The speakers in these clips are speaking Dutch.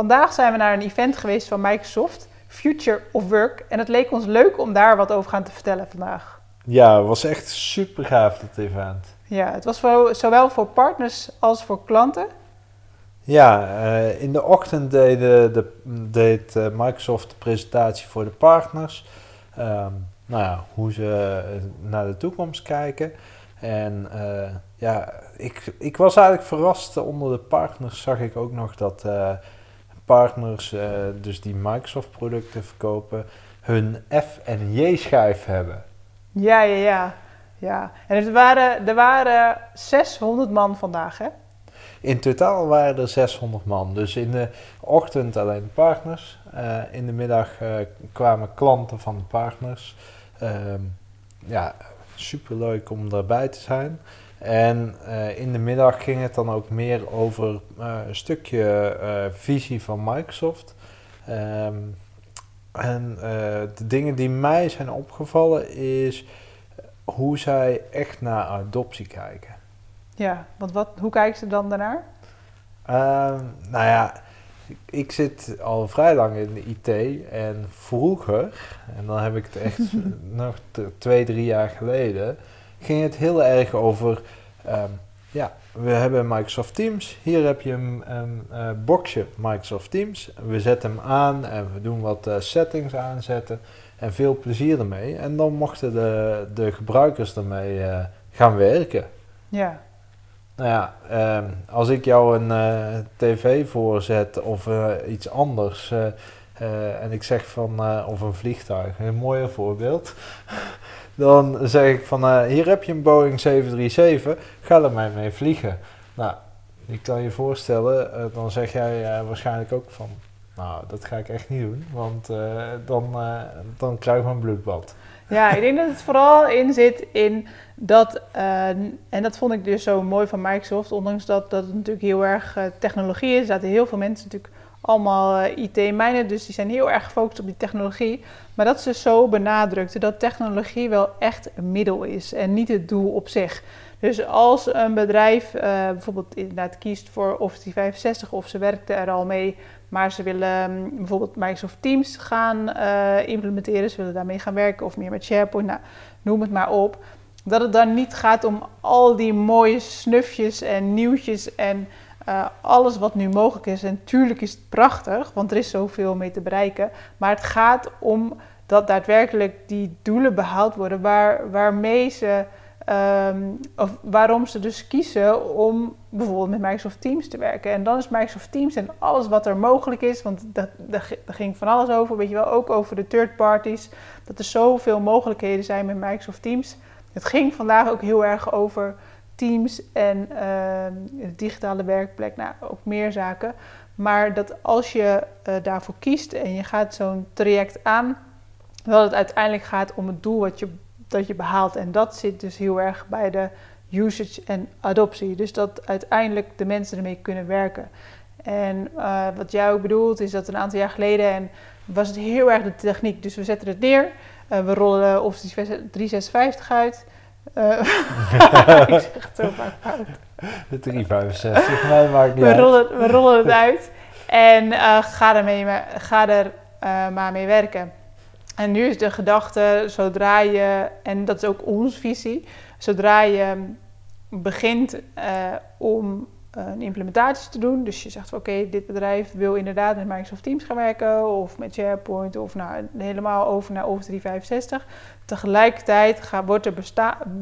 Vandaag zijn we naar een event geweest van Microsoft, Future of Work. En het leek ons leuk om daar wat over gaan te vertellen vandaag. Ja, het was echt super gaaf dat event. Ja, het was voor, zowel voor partners als voor klanten. Ja, uh, in de ochtend deed, de, deed uh, Microsoft de presentatie voor de partners. Um, nou ja, hoe ze naar de toekomst kijken. En uh, ja, ik, ik was eigenlijk verrast. Onder de partners zag ik ook nog dat partners, dus die Microsoft producten verkopen, hun F en J schijf hebben. Ja, ja, ja. ja. En er waren, er waren 600 man vandaag, hè? In totaal waren er 600 man. Dus in de ochtend alleen partners. Uh, in de middag uh, kwamen klanten van de partners. Uh, ja, superleuk om daarbij te zijn. En uh, in de middag ging het dan ook meer over een stukje visie van Microsoft. Um, en de dingen die mij zijn opgevallen is hoe zij echt naar adoptie kijken. Ja, want wat, hoe kijken ze dan daarnaar? Uh, nou ja, ik zit al vrij lang in de IT en vroeger, en dan heb ik het echt nog twee, drie jaar geleden, ging het heel erg over, um, ja, we hebben Microsoft Teams, hier heb je een, een uh, boxje Microsoft Teams, we zetten hem aan en we doen wat uh, settings aanzetten en veel plezier ermee. En dan mochten de, de gebruikers ermee uh, gaan werken. Ja. Nou ja, uh, als ik jou een tv voorzet of iets anders en ik zeg van, of een vliegtuig, een mooier voorbeeld, dan zeg ik van, hier heb je een Boeing 737, ga er mij mee vliegen. Nou, ik kan je voorstellen, dan zeg jij waarschijnlijk ook van, nou, dat ga ik echt niet doen, want dan, dan krijg ik een bloedbad. Ja, ik denk dat het vooral in zit in dat, en dat vond ik dus zo mooi van Microsoft, ondanks dat, dat natuurlijk heel erg technologie is, zaten heel veel mensen natuurlijk allemaal uh, IT-mijnen, dus die zijn heel erg gefocust op die technologie. Maar dat ze zo benadrukten dat technologie wel echt een middel is en niet het doel op zich. Dus als een bedrijf bijvoorbeeld inderdaad kiest voor Office 365 of ze werkten er al mee, maar ze willen um, bijvoorbeeld Microsoft Teams gaan implementeren, ze willen daarmee gaan werken of meer met SharePoint, nou, noem het maar op dat het dan niet gaat om al die mooie snufjes en nieuwtjes en uh, alles wat nu mogelijk is. En tuurlijk is het prachtig, want er is zoveel mee te bereiken. Maar het gaat om dat daadwerkelijk die doelen behaald worden waar, waarmee ze. Um, of waarom ze dus kiezen om bijvoorbeeld met Microsoft Teams te werken. En dan is Microsoft Teams en alles wat er mogelijk is, want dat, daar ging van alles over, weet je wel, ook over de third parties, dat er zoveel mogelijkheden zijn met Microsoft Teams. Het ging vandaag ook heel erg over teams en uh, digitale werkplek, nou ook meer zaken. Maar dat als je uh, daarvoor kiest en je gaat zo'n traject aan, dat het uiteindelijk gaat om het doel wat je, dat je behaalt. En dat zit dus heel erg bij de usage en adoptie. Dus dat uiteindelijk de mensen ermee kunnen werken. En uh, wat jij ook bedoelt, is dat een aantal jaar geleden en was het heel erg de techniek. Dus we zetten het neer. Uh, we rollen Office 356 uit. Uh, ik zeg het zo vaak fout. De 365, nee, maakt niet we uit. Rollen, we rollen het uit en uh, ga, ermee, ga er uh, maar mee werken. En nu is de gedachte, zodra je, en dat is ook onze visie, zodra je begint om eh, een implementatie te doen. Dus je zegt, oké, dit bedrijf wil inderdaad met Microsoft Teams gaan werken of met SharePoint of nou, helemaal over naar Office 365. Tegelijkertijd gaat, wordt, er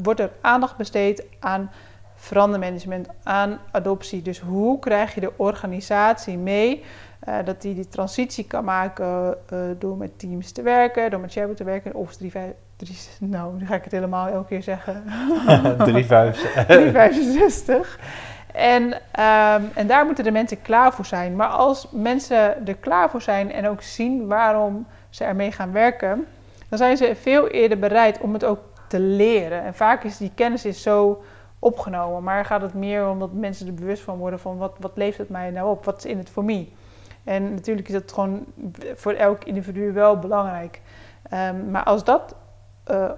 wordt er aandacht besteed aan verandermanagement, aan adoptie. Dus hoe krijg je de organisatie mee uh, dat die die transitie kan maken uh, door met Teams te werken, door met SharePoint te werken, Office 365. Nou, nu ga ik het helemaal elke keer zeggen. 365. 365. En, ehm, en daar moeten de mensen klaar voor zijn. Maar als mensen er klaar voor zijn en ook zien waarom ze ermee gaan werken, dan zijn ze veel eerder bereid om het ook te leren. En vaak is die kennis is zo opgenomen, maar gaat het meer om dat mensen er bewust van worden van wat, wat leeft het mij nou op, wat is in het voor mij. En natuurlijk is dat gewoon voor elk individu wel belangrijk. Ehm, maar als dat uh,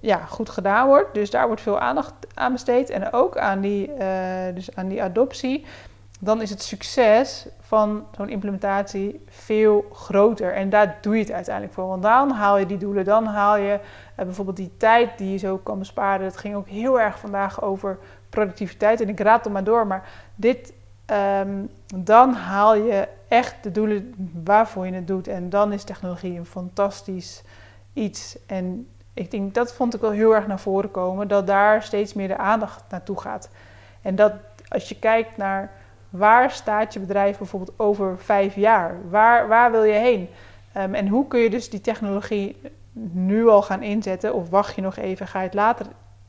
ja, goed gedaan wordt, dus daar wordt veel aandacht aan besteed en ook aan die, uh, dus aan die adoptie, dan is het succes van zo'n implementatie veel groter. En daar doe je het uiteindelijk voor. Want dan haal je die doelen, dan haal je uh, bijvoorbeeld die tijd die je zo kan besparen. Het ging ook heel erg vandaag over productiviteit. En ik raad er maar door. Maar dit, um, dan haal je echt de doelen waarvoor je het doet. En dan is technologie een fantastisch iets. En ik denk dat vond ik wel heel erg naar voren komen. Dat daar steeds meer de aandacht naartoe gaat. En dat als je kijkt naar waar staat je bedrijf bijvoorbeeld over vijf jaar? Waar, waar wil je heen? Um, en hoe kun je dus die technologie nu al gaan inzetten? Of wacht je nog even, ga je het later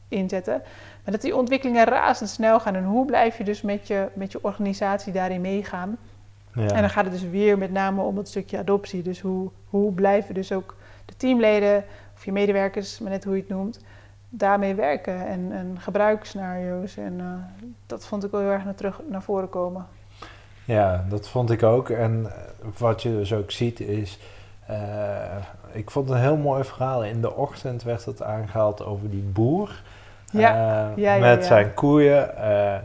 inzetten? Maar dat die ontwikkelingen razendsnel gaan. En hoe blijf je dus met je, met je organisatie daarin meegaan? Ja. En dan gaat het dus weer met name om het stukje adoptie. Dus hoe, hoe blijven dus ook de teamleden of je medewerkers, maar net hoe je het noemt, daarmee werken en, en gebruiksscenario's. En uh, dat vond ik wel heel erg naar, terug, naar voren komen. Ja, dat vond ik ook. En eh, wat je dus ook ziet is. Uh, ik vond een heel mooi verhaal. In de ochtend werd het aangehaald over die boer. Ja, uh, ja, ja, met zijn koeien.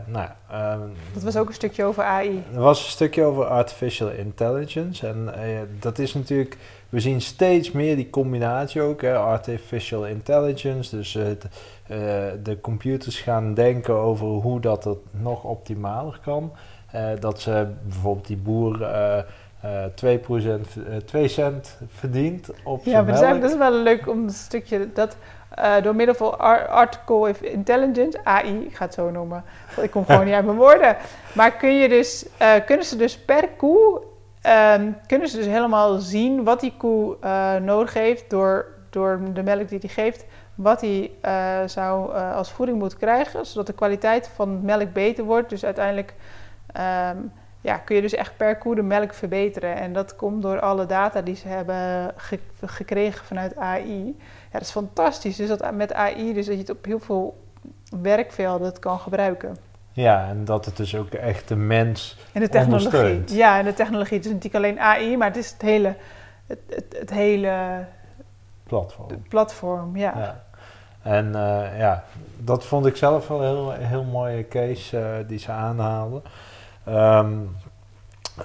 nou, um, dat was ook een stukje over AI. Dat was een stukje over artificial intelligence. En dat is natuurlijk we zien steeds meer die combinatie ook, hè, artificial intelligence. Dus uh, de computers gaan denken over hoe dat het nog optimaler kan. Uh, dat ze bijvoorbeeld die boer 2%, 2 cent verdient op ja, maar melk. dat is wel leuk om een stukje dat door middel van article intelligence, AI, ik ga het zo noemen. Ik kom gewoon niet uit mijn woorden. Maar kun je dus, kunnen ze dus per koe um, kunnen ze dus helemaal zien wat die koe uh, nodig heeft door, door de melk die hij geeft, wat hij zou als voeding moet krijgen, zodat de kwaliteit van melk beter wordt. Dus uiteindelijk um, ja, kun je dus echt per koe de melk verbeteren. En dat komt door alle data die ze hebben ge gekregen vanuit AI. Ja, dat is fantastisch. Dus dat met AI, dus dat je het op heel veel werkvelden kan gebruiken. Ja, en dat het dus ook echt de mens en de technologie. Ja, en de technologie. Het is natuurlijk alleen AI, maar het is het hele, het, het, het hele platform. platform, ja. ja. En uh, ja, dat vond ik zelf wel een heel, heel mooie case uh, die ze aanhaalden. Um,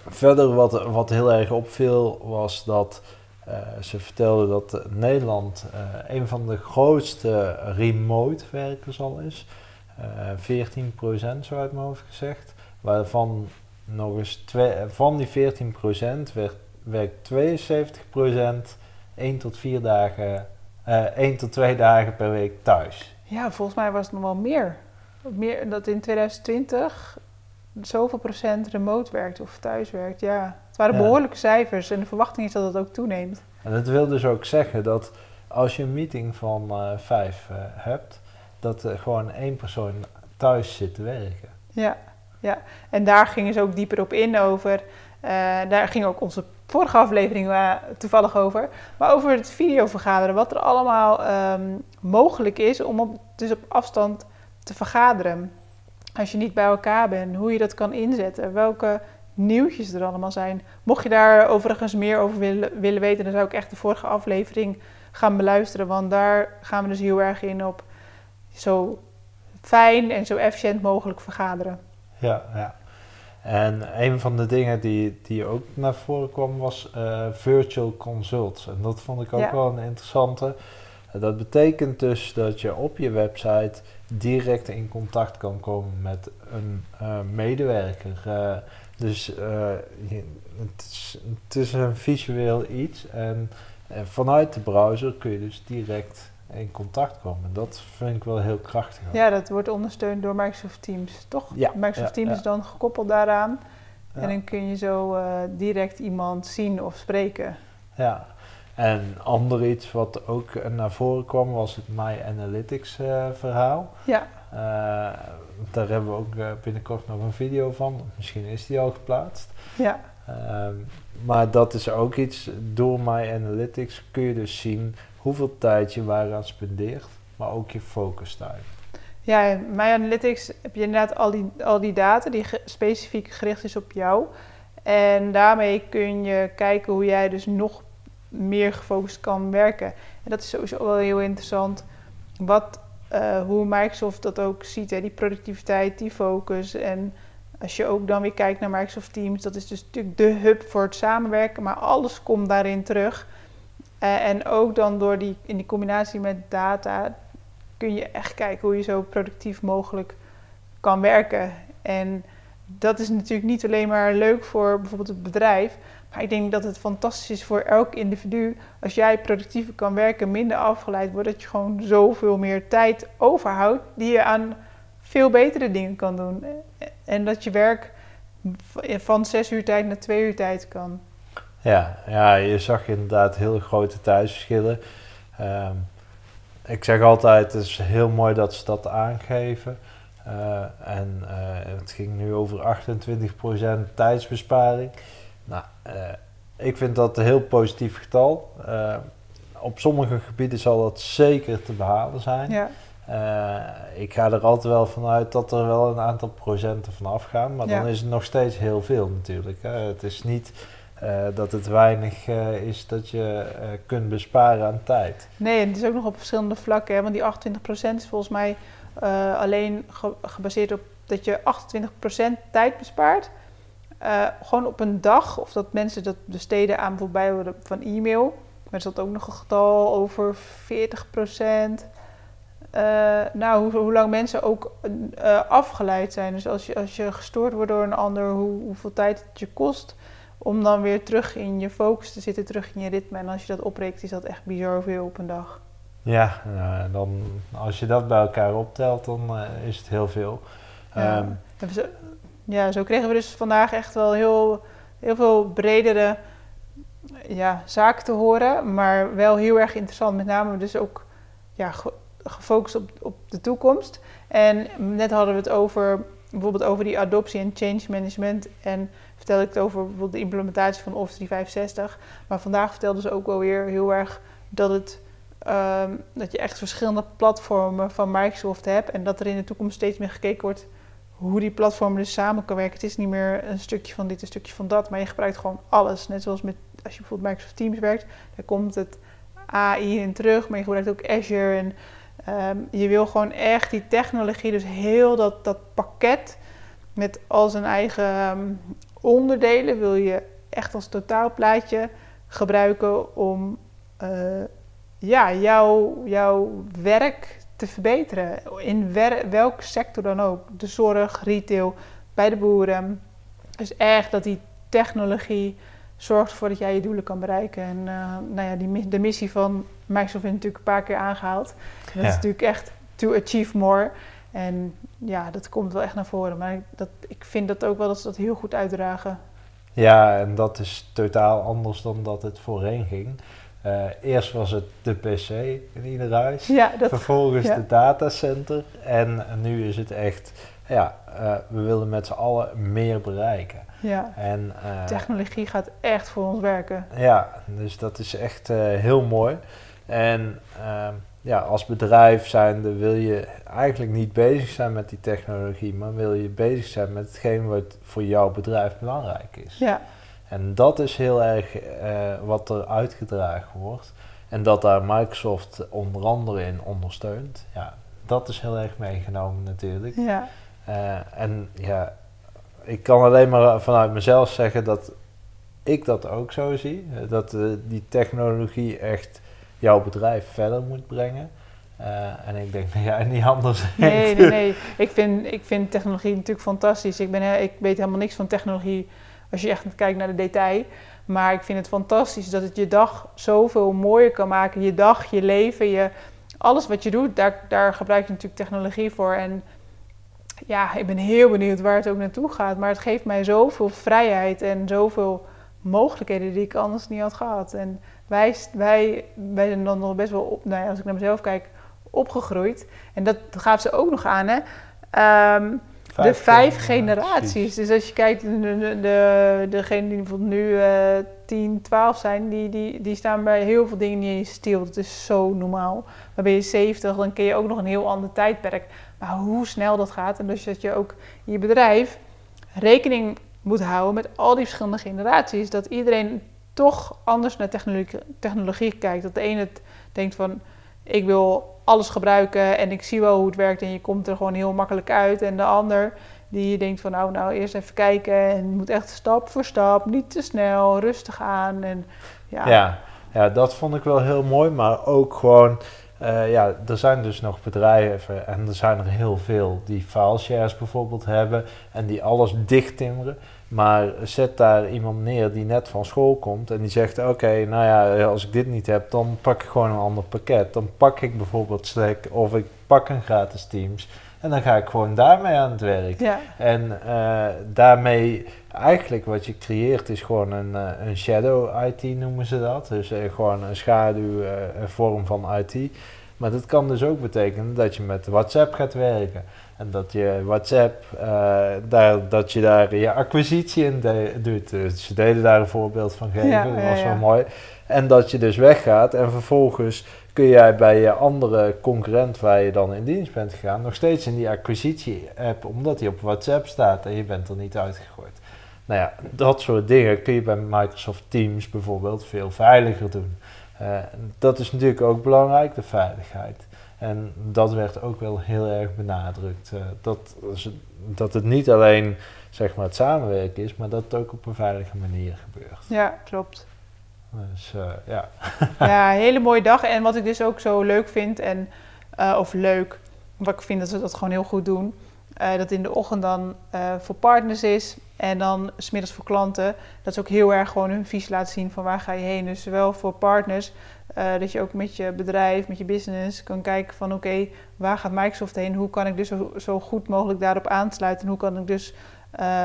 verder wat, wat heel erg opviel was dat uh, ze vertelden dat Nederland een van de grootste remote werkers al is. 14% zo uit mijn hoofd gezegd. Waarvan nog eens twee, van die 14% werd, werkt 72% 1 tot 4 dagen, uh, 1 tot 2 dagen per week thuis. Ja, volgens mij was het nog wel meer. meer dat in 2020 zoveel procent remote werkt of thuis werkt. Ja, het waren ja. behoorlijke cijfers en de verwachting is dat het ook toeneemt. En dat wil dus ook zeggen dat als je een meeting van uh, vijf uh, hebt, dat er gewoon één persoon thuis zit te werken. Ja, ja. en daar gingen ze ook dieper op in over. Uh, daar ging ook onze vorige aflevering toevallig over. Maar over het videovergaderen, wat er allemaal um, mogelijk is om op, dus op afstand te vergaderen. Als je niet bij elkaar bent, hoe je dat kan inzetten, welke nieuwtjes er allemaal zijn. Mocht je daar overigens meer over willen, willen weten, dan zou ik echt de vorige aflevering gaan beluisteren. Want daar gaan we dus heel erg in op zo fijn en zo efficiënt mogelijk vergaderen. Ja, ja. En een van de dingen die, die ook naar voren kwam was uh, virtual consults. En dat vond ik ook ja. wel een interessante. Dat betekent dus dat je op je website direct in contact kan komen met een uh, medewerker. dus je, het, is, het is een visueel iets en vanuit de browser kun je dus direct in contact komen. Dat vind ik wel heel krachtig. Ja, dat wordt ondersteund door Microsoft Teams, toch? Ja, Microsoft ja, Teams is dan gekoppeld daaraan. En dan kun je zo direct iemand zien of spreken. Ja, En ander iets wat ook naar voren kwam was het My Analytics uh, verhaal. Ja. Uh, daar hebben we ook binnenkort nog een video van. Misschien is die al geplaatst. Ja. Ehm, maar dat is ook iets, door My Analytics kun je dus zien hoeveel tijd je waaraan spendeert, maar ook je focus tijd. Ja, in My Analytics heb je inderdaad al die, al die data die specifiek gericht is op jou. En daarmee kun je kijken hoe jij dus nog meer gefocust kan werken. En dat is sowieso wel heel interessant. Wat, uh, hoe Microsoft dat ook ziet, hè, die productiviteit, die focus. En als je ook dan weer kijkt naar Microsoft Teams, dat is dus natuurlijk de hub voor het samenwerken, maar alles komt daarin terug. Uh, en ook dan door die, in die combinatie met data kun je echt kijken hoe je zo productief mogelijk kan werken. En dat is natuurlijk niet alleen maar leuk voor bijvoorbeeld het bedrijf, maar ik denk dat het fantastisch is voor elk individu als jij productiever kan werken, minder afgeleid wordt, dat je gewoon zoveel meer tijd overhoudt die je aan veel betere dingen kan doen. En dat je werk van zes uur tijd naar twee uur tijd kan. Ja, ja je zag inderdaad heel grote tijdsverschillen. Um, ik zeg altijd, het is heel mooi dat ze dat aangeven. Uh, en uh, het ging nu over 28% tijdsbesparing. Nou, uh, ik vind dat een heel positief getal. op sommige gebieden zal dat zeker te behalen zijn. Ja. ik ga er altijd wel vanuit dat er wel een aantal procenten van afgaan. Maar dan is het nog steeds heel veel natuurlijk. Hè. Het is niet uh, dat het weinig uh, is dat je uh, kunt besparen aan tijd. Nee, het is ook nog op verschillende vlakken. Hè? Want die 28% is volgens mij alleen ge gebaseerd op dat je 28% tijd bespaart. gewoon op een dag, of dat mensen dat besteden aan bijvoorbeeld van e-mail. Maar er zat ook nog een getal over 40%. nou, hoe, lang mensen ook afgeleid zijn. Dus als je, als je gestoord wordt door een ander, hoe, hoeveel tijd het je kost om dan weer terug in je focus te zitten, terug in je ritme. En als je dat oprekent, is dat echt bizar veel op een dag. Ja, nou, dan, als je dat bij elkaar optelt, dan uh, is het heel veel. Ja. Um, zo, ja, zo kregen we dus vandaag echt wel heel, heel veel bredere ja, zaken te horen. Maar wel heel erg interessant. Met name dus ook ja, gefocust op, op de toekomst. En net hadden we het over bijvoorbeeld over die adoptie en change management. En vertel ik het over bijvoorbeeld de implementatie van Office 365. Maar vandaag vertelden ze ook wel weer heel erg dat, het, um, dat je echt verschillende platformen van Microsoft hebt. En dat er in de toekomst steeds meer gekeken wordt hoe die platformen dus samen kan werken. Het is niet meer een stukje van dit, een stukje van dat. Maar je gebruikt gewoon alles. Net zoals met, als je bijvoorbeeld Microsoft Teams werkt, daar komt het AI in terug. Maar je gebruikt ook Azure en Um, je wil gewoon echt die technologie, dus heel dat, dat pakket met al zijn eigen um, onderdelen, wil je echt als totaalplaatje gebruiken om uh, ja, jouw, jouw werk te verbeteren. In welke sector dan ook. De zorg, retail, bij de boeren. Dus echt dat die technologie zorgt ervoor dat jij je doelen kan bereiken. En uh, nou ja, die, de missie van Microsoft heeft natuurlijk een paar keer aangehaald. Dat is natuurlijk echt to achieve more. En ja, dat komt wel echt naar voren. Maar dat, ik vind dat ook wel dat ze dat heel goed uitdragen. Ja, en dat is totaal anders dan dat het voorheen ging. Uh, eerst was het de PC in ieder huis. Ja, dat, vervolgens ja. de datacenter. En nu is het echt, ja, uh, we willen met z'n allen meer bereiken. Ja. En, uh, Technologie gaat echt voor ons werken. Ja, dus dat is echt heel mooi. En ehm, ja, als bedrijf zijnde wil je eigenlijk niet bezig zijn met die technologie, maar wil je bezig zijn met hetgeen wat voor jouw bedrijf belangrijk is. Ja. En dat is heel erg uh, wat er uitgedragen wordt. En dat daar Microsoft onder andere in ondersteunt. Ja, dat is heel erg meegenomen natuurlijk. Ja. Uh, en ja, ik kan alleen maar vanuit mezelf zeggen dat ik dat ook zo zie. Dat uh, die technologie echt jouw bedrijf verder moet brengen. Uh, en ik denk dat jij niet anders Nee, nee, nee. Ik vind, ik vind technologie natuurlijk fantastisch. Ik, ben, ik weet helemaal niks van technologie als je echt kijkt naar de detail. Maar ik vind het fantastisch dat het je dag zoveel mooier kan maken. Je dag, je leven, je, alles wat je doet, daar, daar gebruik je natuurlijk technologie voor. En ja, ik ben heel benieuwd waar het ook naartoe gaat. Maar het geeft mij zoveel vrijheid en zoveel mogelijkheden die ik anders niet had gehad. En wij, wij, wij zijn dan nog best wel, op, nou ja, als ik naar mezelf kijk, opgegroeid. En dat gaven ze ook nog aan, hè. De vijf generaties. Dus als je kijkt, de, de, de, degenen die bijvoorbeeld nu uh, 10, 12 zijn, die, die, die staan bij heel veel dingen niet eens stil. Dat is zo normaal. Maar ben je 70, dan ken je ook nog een heel ander tijdperk. Maar hoe snel dat gaat en dus dat je ook in je bedrijf rekening moet houden met al die verschillende generaties. Dat iedereen toch anders naar technologie, technologie kijkt. Dat de ene denkt van, ik wil alles gebruiken en ik zie wel hoe het werkt en je komt er gewoon heel makkelijk uit. En de ander die denkt van nou, nou eerst even kijken en je moet echt stap voor stap, niet te snel, rustig aan. En, ja. Ja, ja, dat vond ik wel heel mooi, maar ook gewoon, uh, ja, er zijn dus nog bedrijven en er zijn er heel veel die file shares bijvoorbeeld hebben en die alles dicht timmeren. Maar zet daar iemand neer die net van school komt en die zegt: Oké, nou ja, als ik dit niet heb, dan pak ik gewoon een ander pakket. Dan pak ik bijvoorbeeld Slack of ik pak een gratis Teams. En dan ga ik gewoon daarmee aan het werk. Ja. En uh, daarmee, eigenlijk wat je creëert, is gewoon een, uh, een shadow IT noemen ze dat. Dus uh, gewoon een schaduw, een vorm van IT. Maar dat kan dus ook betekenen dat je met WhatsApp gaat werken. En dat je WhatsApp, uh, daar, dat je daar je acquisitie in doet. Dus ze deden daar een voorbeeld van geven, dat was wel mooi. En dat je dus weggaat en vervolgens kun jij bij je andere concurrent waar je dan in dienst bent gegaan, nog steeds in die acquisitie-app, omdat die op WhatsApp staat en je bent er niet uitgegooid. Nou ja, dat soort dingen kun je bij Microsoft Teams bijvoorbeeld veel veiliger doen. Uh, dat is natuurlijk ook belangrijk, de veiligheid. En dat werd ook wel heel erg benadrukt. Uh, dat, dat het niet alleen zeg maar, het samenwerken is, maar dat het ook op een veilige manier gebeurt. Ja, klopt. Dus uh, ja. ja, hele mooie dag. En wat ik dus ook zo leuk vind, en, uh, of leuk, wat ik vind dat ze dat gewoon heel goed doen, dat in de ochtend dan voor partners is en dan smiddags voor klanten. Dat ze ook heel erg gewoon hun visie laten zien van waar ga je heen. Dus zowel voor partners, uh, dat je ook met je bedrijf, met je business kan kijken van oké, waar gaat Microsoft heen? Hoe kan ik dus zo, goed mogelijk daarop aansluiten? Hoe kan ik dus,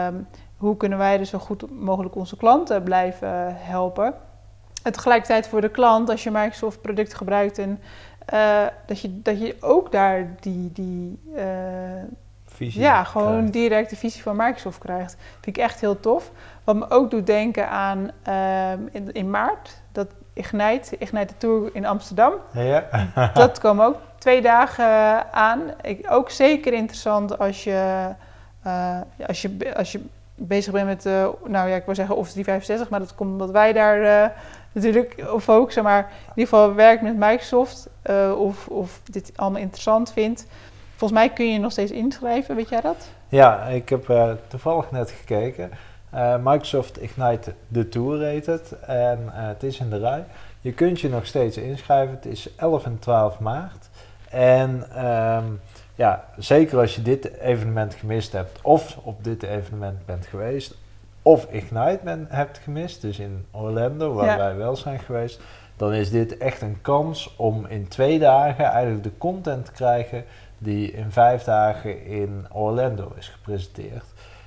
um, hoe kunnen wij dus zo goed mogelijk onze klanten blijven helpen? En tegelijkertijd voor de klant, als je Microsoft producten gebruikt en uh, dat, je, dat je ook daar die, die uh, visie ja, gewoon krijgt. direct de visie van Microsoft krijgt. Vind ik echt heel tof. Wat me ook doet denken aan um, in, in maart, dat Ignite, Ignite Tour in Amsterdam. Ja. dat kwam ook twee dagen aan. Ik, ook zeker interessant als je, uh, als je, als je bezig bent met, uh, nou ja, ik wil zeggen Office 365, maar dat komt omdat wij daar uh, natuurlijk op focussen. Maar in ieder geval werk met Microsoft of, of dit allemaal interessant vindt. Volgens mij kun je nog steeds inschrijven, weet jij dat? Ja, ik heb toevallig net gekeken. Uh, Microsoft Ignite de Tour heet het. En uh, het is in de rij. Je kunt je nog steeds inschrijven. Het is 11 en 12 maart. En um, ja, zeker als je dit evenement gemist hebt, of op dit evenement bent geweest, of Ignite ben, hebt gemist, dus in Orlando, waar ja. wij wel zijn geweest, dan is dit echt een kans om in twee dagen eigenlijk de content te krijgen die in vijf dagen in Orlando is gepresenteerd.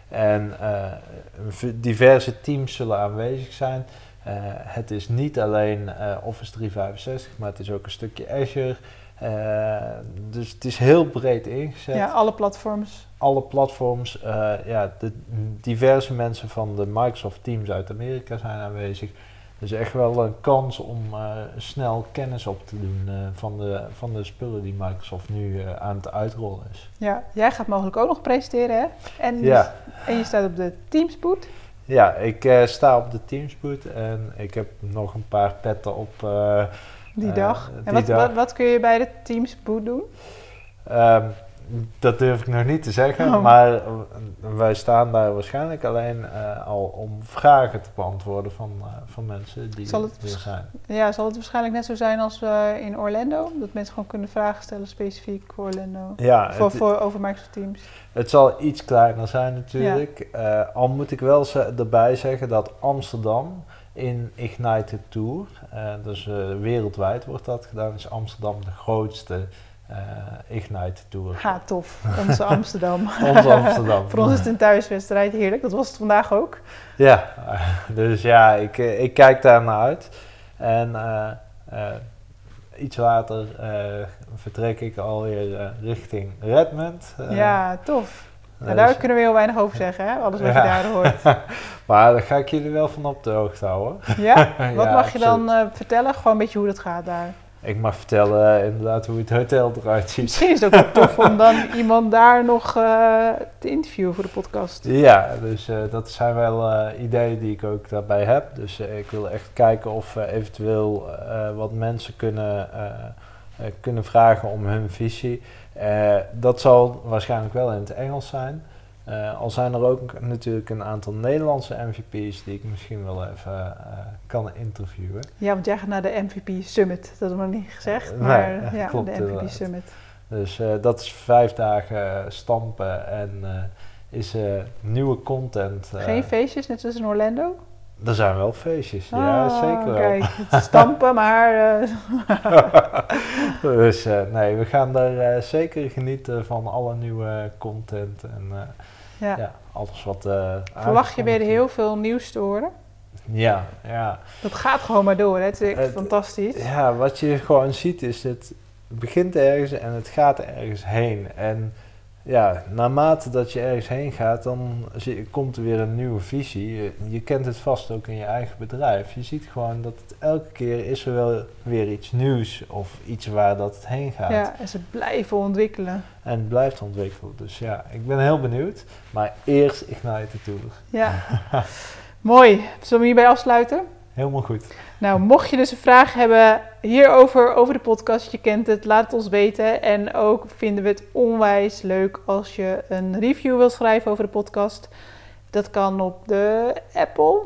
En uh, diverse teams zullen aanwezig zijn. Uh, het is niet alleen uh, Office 365, maar het is ook een stukje Azure. dus het is heel breed ingezet. Ja, alle platforms. Alle platforms. ja, de diverse mensen van de Microsoft Teams uit Amerika zijn aanwezig. Dus echt wel een kans om uh, snel kennis op te doen uh, van, de, van de spullen die Microsoft nu uh, aan het uitrollen is. Ja, jij gaat mogelijk ook nog presenteren, hè? En, ja. en je staat op de Teamsboot. Ja, ik sta op de Teamsboot en ik heb nog een paar petten op die dag. en die wat, dag. Wat, wat, kun je bij de Teamsboot doen? Um, dat durf ik nog niet te zeggen, oh. maar uh, wij staan daar waarschijnlijk alleen uh, al om vragen te beantwoorden van, uh, van mensen die zal het er zijn. Ja, zal het waarschijnlijk net zo zijn als in Orlando? Dat mensen gewoon kunnen vragen stellen specifiek voor Orlando? Ja. Voor, het, voor, over Microsoft Teams? Het zal iets kleiner zijn natuurlijk. Ja. al moet ik wel erbij zeggen dat Amsterdam in Ignite Tour, dus wereldwijd wordt dat gedaan, is Amsterdam de grootste Ignite Tour. Ha, tof. Onze Amsterdam. Onze Amsterdam. Voor ons is het een thuiswedstrijd, heerlijk. Dat was het vandaag ook. Ja, dus ja, ik, ik kijk daar naar uit. En iets later vertrek ik alweer richting Redmond. ja, tof. Nou, daar kunnen we heel weinig over zeggen, hè? alles wat je daar hoort. maar daar ga ik jullie wel van op de hoogte houden. Ja? Wat mag je dan uh, vertellen? Gewoon een beetje hoe dat gaat daar. Ik mag vertellen uh, inderdaad hoe het hotel eruit ziet. Misschien is het ook wel tof om dan iemand daar nog uh, te interviewen voor de podcast. Ja, dus dat zijn wel ideeën die ik ook daarbij heb. Dus ik wil echt kijken of we eventueel wat mensen kunnen, kunnen vragen om hun visie. Dat zal waarschijnlijk wel in het Engels zijn. Uh, al zijn er ook natuurlijk een aantal Nederlandse MVP's die ik misschien wel even uh, kan interviewen. Ja, want jij gaat naar de MVP Summit, dat hebben we nog niet gezegd. Maar nee, ja, klopt, de MVP Summit. Dus dat is vijf dagen stampen en is nieuwe content. Geen feestjes, net zoals in Orlando? Er zijn wel feestjes, ja, ah, zeker wel. Kijk, stampen, maar... Dus uh, nee, we gaan daar uh, zeker genieten van alle nieuwe content en ja. ja. alles wat... Verwacht je weer heel veel nieuws te horen? Ja, ja. Dat gaat gewoon maar door, hè? het is echt fantastisch. Ja, wat je gewoon ziet is, het begint ergens en het gaat ergens heen. En ja, naarmate dat je ergens heen gaat, dan komt er weer een nieuwe visie. Je, kent het vast ook in je eigen bedrijf. Je ziet gewoon dat het elke keer is er wel weer iets nieuws of iets waar dat het heen gaat. Ja, en ze blijven ontwikkelen. En het blijft ontwikkelen. Dus ja, ik ben heel benieuwd. Maar eerst Ignite Tour. Ja, mooi. Zullen we hierbij afsluiten? Helemaal goed. Nou, mocht je dus een vraag hebben hierover, over de podcast, je kent het, laat het ons weten. En ook vinden we het onwijs leuk als je een review wilt schrijven over de podcast. Dat kan op de Apple.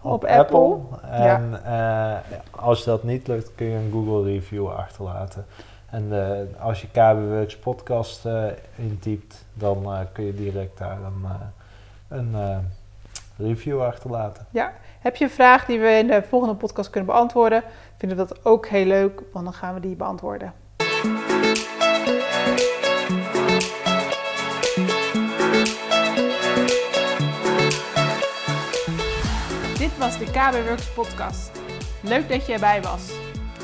Op, Apple. En ja. uh, als dat niet lukt, kun je een Google review achterlaten. En uh, als je KB Works podcast uh, intypt, dan kun je direct daar een, een review achterlaten. Ja, heb je een vraag die we in de volgende podcast kunnen beantwoorden? Vinden we dat ook heel leuk, want dan gaan we die beantwoorden. Dit was de KB Works podcast. Leuk dat je erbij was.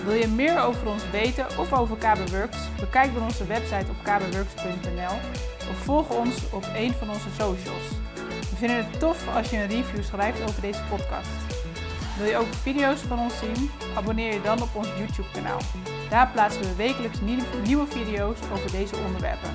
Wil je meer over ons weten of over KB Works? Bekijk dan onze website op kbworks.nl of volg ons op een van onze socials vinden het tof als je een review schrijft over deze podcast. Wil je ook video's van ons zien? Abonneer je dan op ons YouTube-kanaal. Daar plaatsen we wekelijks nieuwe video's over deze onderwerpen.